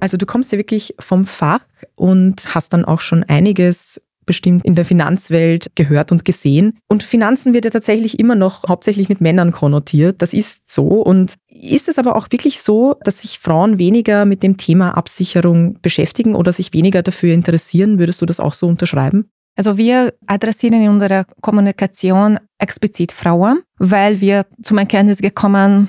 Also du kommst ja wirklich vom Fach und hast dann auch schon einiges bestimmt in der Finanzwelt gehört und gesehen. Und Finanzen wird ja tatsächlich immer noch hauptsächlich mit Männern konnotiert. Das ist so. Und ist es aber auch wirklich so, dass sich Frauen weniger mit dem Thema Absicherung beschäftigen oder sich weniger dafür interessieren? Würdest du das auch so unterschreiben? Also wir adressieren in unserer Kommunikation explizit Frauen, weil wir zum Erkenntnis gekommen,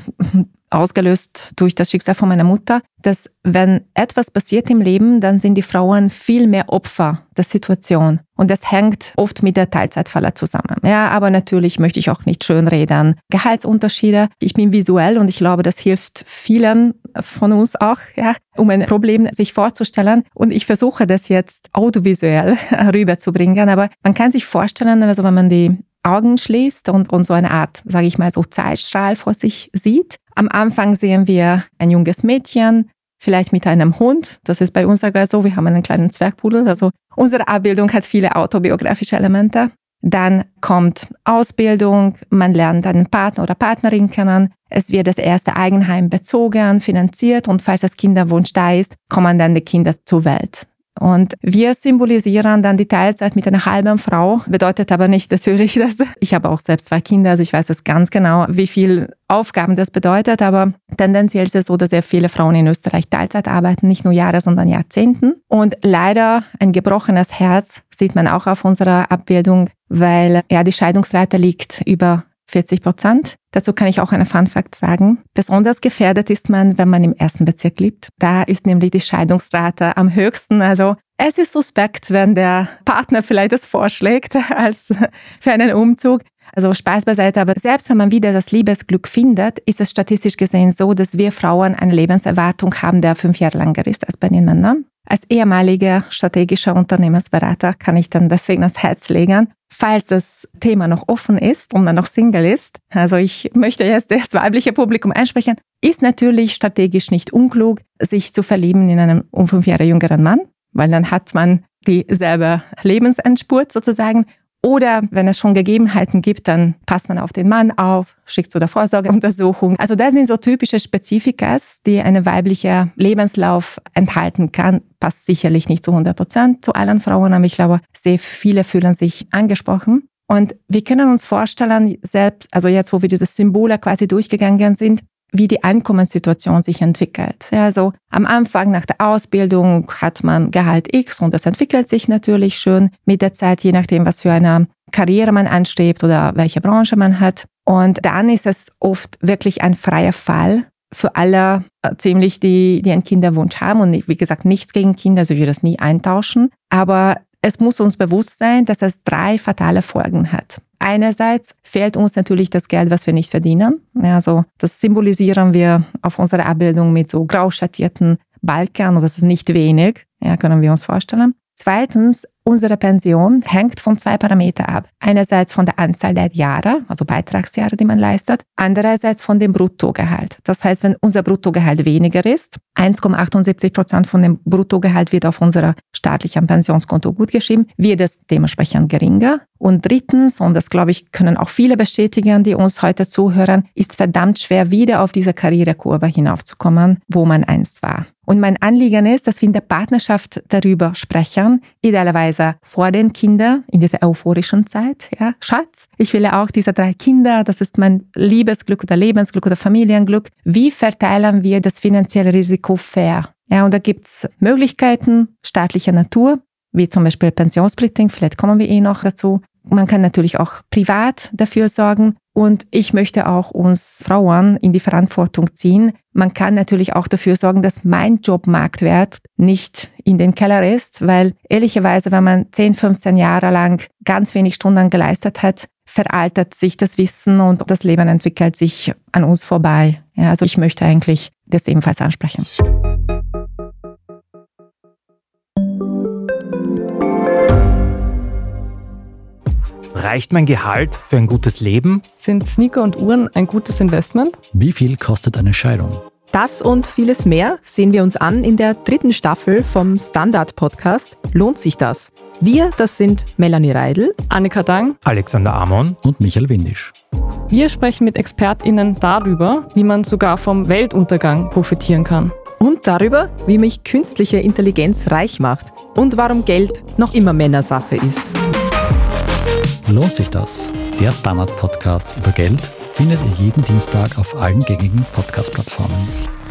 ausgelöst durch das Schicksal von meiner Mutter, dass wenn etwas passiert im Leben, dann sind die Frauen viel mehr Opfer der Situation. Und das hängt oft mit der Teilzeitfalle zusammen. Ja, aber natürlich möchte ich auch nicht schönreden. Gehaltsunterschiede. Ich bin visuell und ich glaube, das hilft vielen von uns auch, ja, um ein Problem sich vorzustellen. Und ich versuche das jetzt audiovisuell rüberzubringen. Aber man kann sich vorstellen, also wenn man die Augen schließt und, und so eine Art, sage ich mal, so Zeitstrahl vor sich sieht. Am Anfang sehen wir ein junges Mädchen, vielleicht mit einem Hund. Das ist bei uns sogar so. Wir haben einen kleinen Zwergpudel. Also unsere Abbildung hat viele autobiografische Elemente. Dann kommt Ausbildung, man lernt einen Partner oder Partnerin kennen. Es wird das erste Eigenheim bezogen, finanziert und falls das Kinderwunsch da ist, kommen dann die Kinder zur Welt. Und wir symbolisieren dann die Teilzeit mit einer halben Frau. Bedeutet aber nicht natürlich, dass ich habe auch selbst zwei Kinder, also ich weiß es ganz genau, wie viel Aufgaben das bedeutet. Aber tendenziell ist es so, dass sehr viele Frauen in Österreich Teilzeit arbeiten, nicht nur Jahre, sondern Jahrzehnten. Und leider ein gebrochenes Herz sieht man auch auf unserer Abbildung, weil ja die Scheidungsrate liegt über 40 Prozent. Dazu kann ich auch einen Fun Fact sagen. Besonders gefährdet ist man, wenn man im ersten Bezirk lebt. Da ist nämlich die Scheidungsrate am höchsten. Also es ist suspekt, wenn der Partner vielleicht das vorschlägt als für einen Umzug. Also Spaß beiseite, aber selbst wenn man wieder das Liebesglück findet, ist es statistisch gesehen so, dass wir Frauen eine Lebenserwartung haben, der fünf Jahre länger ist als bei den Männern. Als ehemaliger strategischer Unternehmensberater kann ich dann deswegen das Herz legen, falls das Thema noch offen ist und man noch Single ist. Also ich möchte jetzt das weibliche Publikum ansprechen, ist natürlich strategisch nicht unklug, sich zu verlieben in einen um fünf Jahre jüngeren Mann, weil dann hat man dieselbe Lebensendspurt sozusagen oder wenn es schon Gegebenheiten gibt, dann passt man auf den Mann auf, schickt zu der Vorsorgeuntersuchung. Also das sind so typische Spezifikas, die eine weibliche Lebenslauf enthalten kann. Passt sicherlich nicht zu 100 Prozent zu allen Frauen, aber ich glaube, sehr viele fühlen sich angesprochen. Und wir können uns vorstellen, selbst, also jetzt, wo wir diese Symbole quasi durchgegangen sind, wie die Einkommenssituation sich entwickelt. Also am Anfang nach der Ausbildung hat man Gehalt X und das entwickelt sich natürlich schön mit der Zeit, je nachdem, was für eine Karriere man anstrebt oder welche Branche man hat. Und dann ist es oft wirklich ein freier Fall für alle äh, ziemlich, die, die einen Kinderwunsch haben. Und wie gesagt, nichts gegen Kinder, also ich würde das nie eintauschen. Aber es muss uns bewusst sein, dass es drei fatale Folgen hat. Einerseits fehlt uns natürlich das Geld, was wir nicht verdienen. Also das symbolisieren wir auf unserer Abbildung mit so grau schattierten Balken und das ist nicht wenig, ja, können wir uns vorstellen. Zweitens, unsere Pension hängt von zwei Parametern ab. Einerseits von der Anzahl der Jahre, also Beitragsjahre, die man leistet, andererseits von dem Bruttogehalt. Das heißt, wenn unser Bruttogehalt weniger ist, 1,78 Prozent von dem Bruttogehalt wird auf unser staatlichen Pensionskonto gutgeschrieben, wird es dementsprechend geringer. Und drittens, und das glaube ich, können auch viele bestätigen, die uns heute zuhören, ist verdammt schwer, wieder auf diese Karrierekurve hinaufzukommen, wo man einst war. Und mein Anliegen ist, dass wir in der Partnerschaft darüber sprechen, idealerweise vor den Kindern in dieser euphorischen Zeit. Ja, Schatz, ich will auch diese drei Kinder, das ist mein Liebesglück oder Lebensglück oder Familienglück. Wie verteilen wir das finanzielle Risiko fair? Ja, und da gibt's Möglichkeiten staatlicher Natur, wie zum Beispiel Pensionssplitting, vielleicht kommen wir eh noch dazu. Man kann natürlich auch privat dafür sorgen. Und ich möchte auch uns Frauen in die Verantwortung ziehen. Man kann natürlich auch dafür sorgen, dass mein Jobmarktwert nicht in den Keller ist, weil ehrlicherweise, wenn man 10, 15 Jahre lang ganz wenig Stunden geleistet hat, veraltet sich das Wissen und das Leben entwickelt sich an uns vorbei. Ja, also ich möchte eigentlich das ebenfalls ansprechen. Reicht mein Gehalt für ein gutes Leben? Sind Sneaker und Uhren ein gutes Investment? Wie viel kostet eine Scheidung? Das und vieles mehr sehen wir uns an in der dritten Staffel vom Standard Podcast. Lohnt sich das? Wir, das sind Melanie Reidel, Annika Dang, Alexander Amon und Michael Windisch. Wir sprechen mit ExpertInnen darüber, wie man sogar vom Weltuntergang profitieren kann. Und darüber, wie mich künstliche Intelligenz reich macht und warum Geld noch immer Männersache ist. Lohnt sich das? Der Standard-Podcast über Geld findet ihr jeden Dienstag auf allen gängigen Podcast-Plattformen.